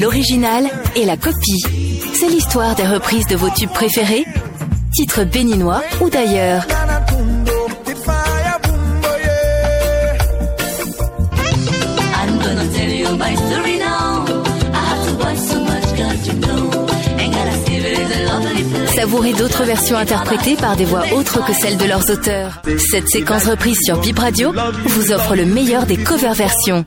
l'original et la copie. C'est l'histoire des reprises de vos tubes préférés, titres béninois ou d'ailleurs. Savourez d'autres versions interprétées par des voix autres que celles de leurs auteurs. Cette séquence reprise sur Bip Radio vous offre le meilleur des cover versions.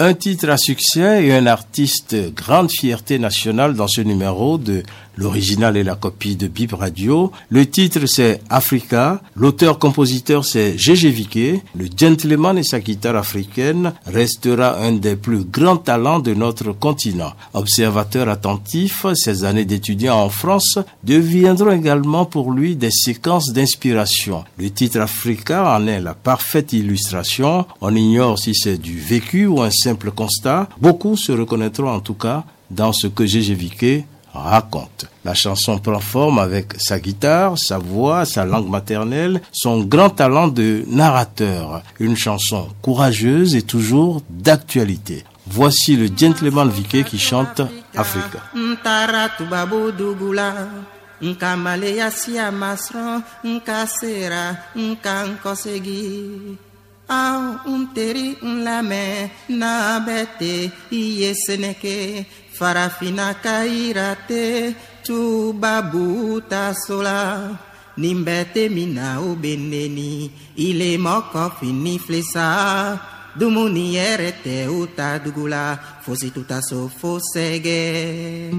Un titre à succès et un artiste grande fierté nationale dans ce numéro de L'original est la copie de Bip Radio. Le titre c'est Africa. L'auteur-compositeur c'est Gégé Viquet. Le gentleman et sa guitare africaine restera un des plus grands talents de notre continent. Observateur attentif, ses années d'étudiant en France deviendront également pour lui des séquences d'inspiration. Le titre Africa en est la parfaite illustration. On ignore si c'est du vécu ou un simple constat. Beaucoup se reconnaîtront en tout cas dans ce que Gégé Viquet raconte. La chanson prend forme avec sa guitare, sa voix, sa langue maternelle, son grand talent de narrateur. Une chanson courageuse et toujours d'actualité. Voici le gentleman Vicky qui chante Africa. farafina kairate tubabuta sola. Nimbete mina ubeneni ile moko fini flesa dumuni erete uta dugula fosi tuta so fosege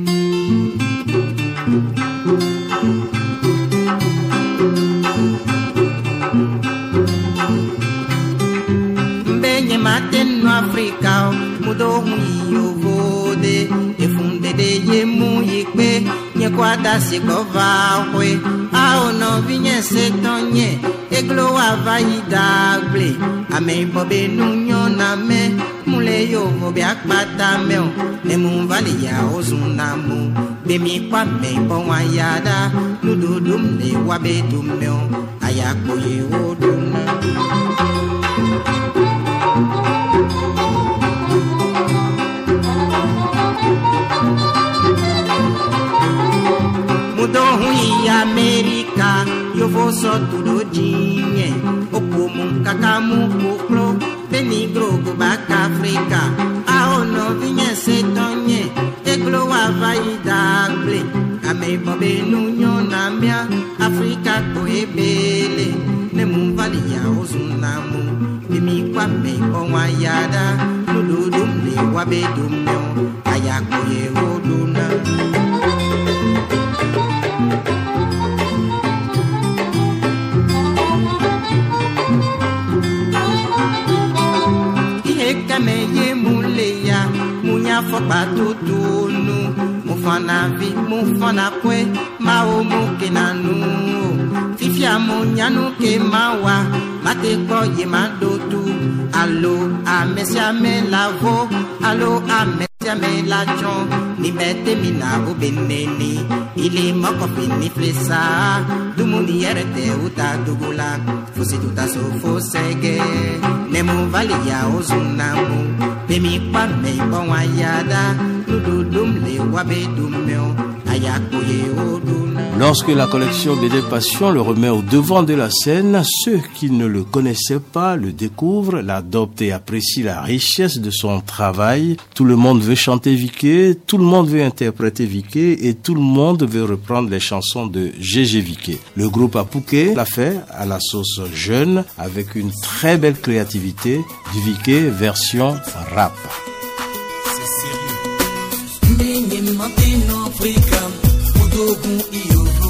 benye maten no afrika nye kwa da si ko va hwe a o no vi nye se ton nye eglo wa va yi da gble ame bo be nu nyo na me mule yo vo bi akpata me o. Ne mu vali ya o zun na mu. Be mi kwa me bo wa ya da nu du dum ne wa be dum me o. Aya ko ye o dum na tudo dinhe O pumu kakamu kuklo Penigro kubaka Africa, a no vinhe se tonye Eglo wava idakble Kame bobe nunyo namia Afrika koebele. Nemu vali ya ozunamu Bimi kwa me onwa yada. Nududum le wabe Ayakoye oduna Ayakoye oduna. Mun y'a fɔ bato tunu mun fana vi mun fana kwe ma o mun kena nu o fifia mun ɲanu ke ma wa ma te kpɔ ye ma do tu alo amesiame la vo alo amesiame la tsɔn ni bɛ te min na o bɛ neni ile mɔkɔfi ni filɛ sa dumuni yɛrɛ tɛ o ta dogo la fosi tu ta so fo sɛgɛ nemu vali ya o zunamu bemi kpa mɛ bɔn wa yada nududum le wa be dumɛ o ayakoye o duna. Lorsque la collection BD Passion le remet au devant de la scène, ceux qui ne le connaissaient pas le découvrent, l'adoptent et apprécient la richesse de son travail. Tout le monde veut chanter Vicky, tout le monde veut interpréter Vicky et tout le monde veut reprendre les chansons de Gégé Vicky. Le groupe Apouké l'a fait à la sauce jeune avec une très belle créativité du Vicky version rap. ogun.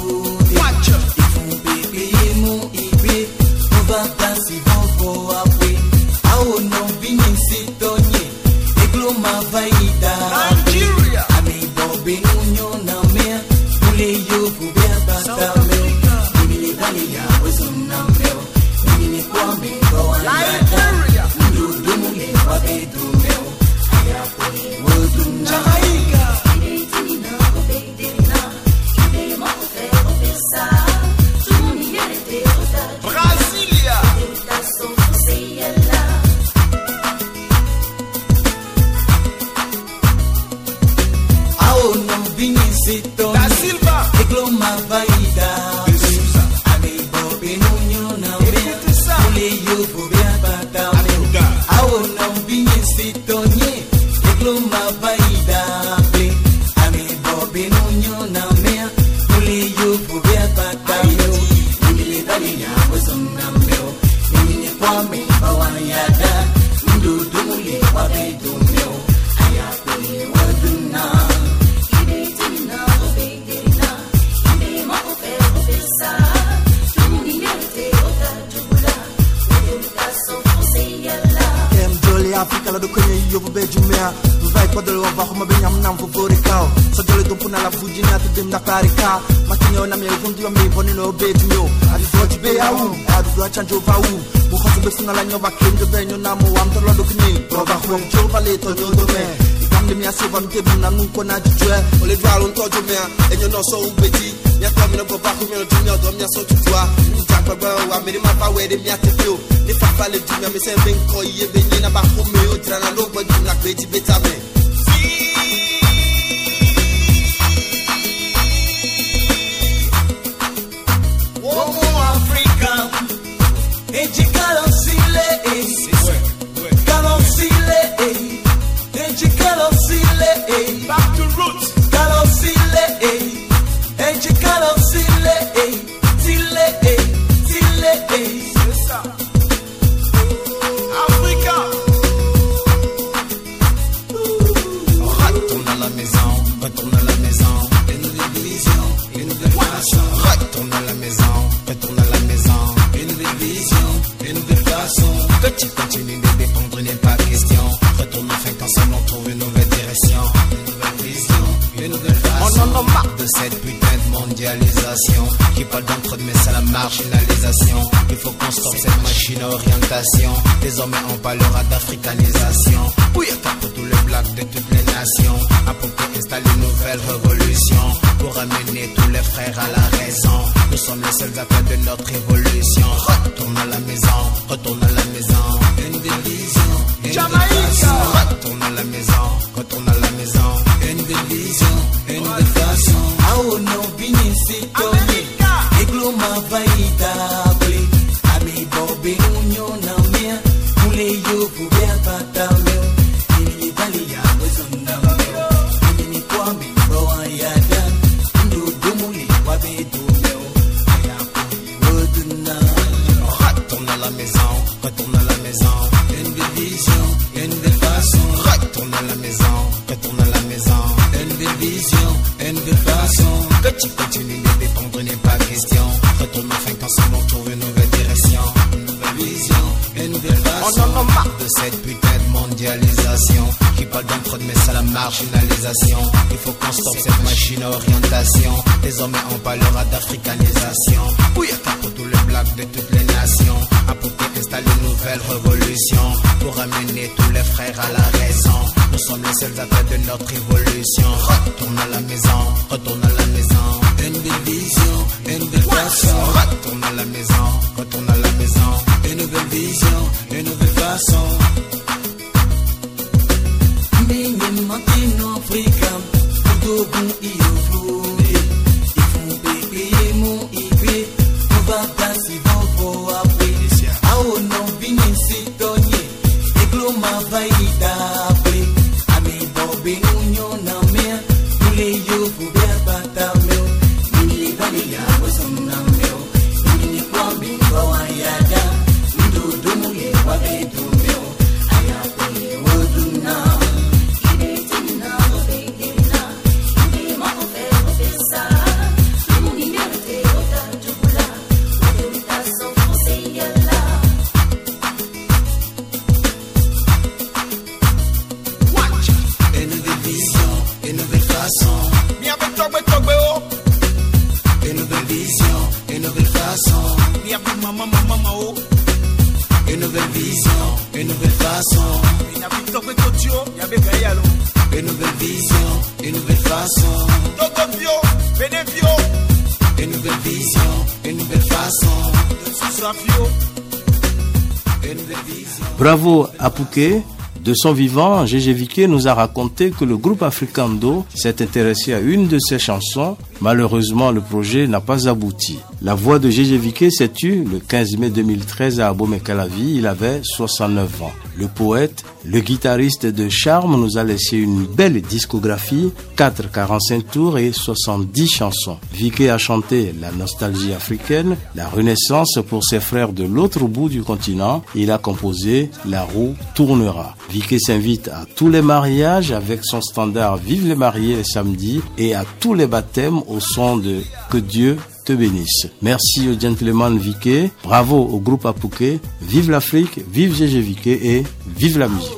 Vai kwa dole wa homa benya mnam vo vore kao so dole do puna la fuji na te dem da pare ka matinyo na me vundi wa me boni no be jumyo adi voti be au adi do chanjo va u. Mo khoso be suna la nyova kendo be nyo na mo am to lo do kwenye ro va khom jo va le to nyo do me. Kam de mi asova mi tebu na nun kona jujwe. Ole dwa lon tojo mea Enyo no so ubeti. Mia kwa mi no bo baku mi no jumyo do mia so tutwa Mi jakpa gwa wa mi di ma fa we de te fio Ni fa fa le jumya mi se ko ye na ba o Tira na lo ti beta me On trouve une nouvelle direction. Une nouvelle vision, une nouvelle façon On en de cette putain de mondialisation. Qui parle d'entre mais c'est la marginalisation. Il faut qu'on stoppe cette machine à orientation. Désormais on parlera d'africanisation Oui, pour tous les blacks de toutes les nations. Apporter, installer une nouvelle révolution. Pour amener tous les frères à la raison. Nous sommes les seuls appels de notre évolution. Retourne à la maison, retourne à la maison. Une nouvelle maison, retourne à la maison vision, une belle façon. Que tu continues de dépendre n'est pas question. Retourne enfin qu'ensemble on trouve une nouvelle direction. Une nouvelle vision, une nouvelle façon. On en a marre de cette putain de mondialisation. Qui parle d'entre mais c'est la marginalisation. Il faut qu'on stoppe cette machine à orientation. Désormais on parlera d'africanisation. Oui, pour tous les blacks de toutes les nations. Apporter, installer une nouvelle révolution. Pour amener tous les frères à la raison. Les seuls appels de notre évolution. Retourne à la maison, retourne à la maison. Une belle vision, une belle façon. Retourne à la maison, retourne à la maison. Une nouvelle vision, une nouvelle façon. Bravo à Pouquet. De son vivant, Gégé Viquet nous a raconté que le groupe Africando s'est intéressé à une de ses chansons. Malheureusement, le projet n'a pas abouti. La voix de Gégé Viquet s'est tue le 15 mai 2013 à Abomey-Calavi. Il avait 69 ans. Le poète, le guitariste de charme nous a laissé une belle discographie, 4 45 tours et 70 chansons. Viquet a chanté la nostalgie africaine, la renaissance pour ses frères de l'autre bout du continent. Il a composé La roue tournera. Viquet s'invite à tous les mariages avec son standard Vive les mariés les samedis et à tous les baptêmes au son de Que Dieu te bénisse. Merci au gentleman Viquet, bravo au groupe Apouké, vive l'Afrique, vive GG Viquet et vive la musique.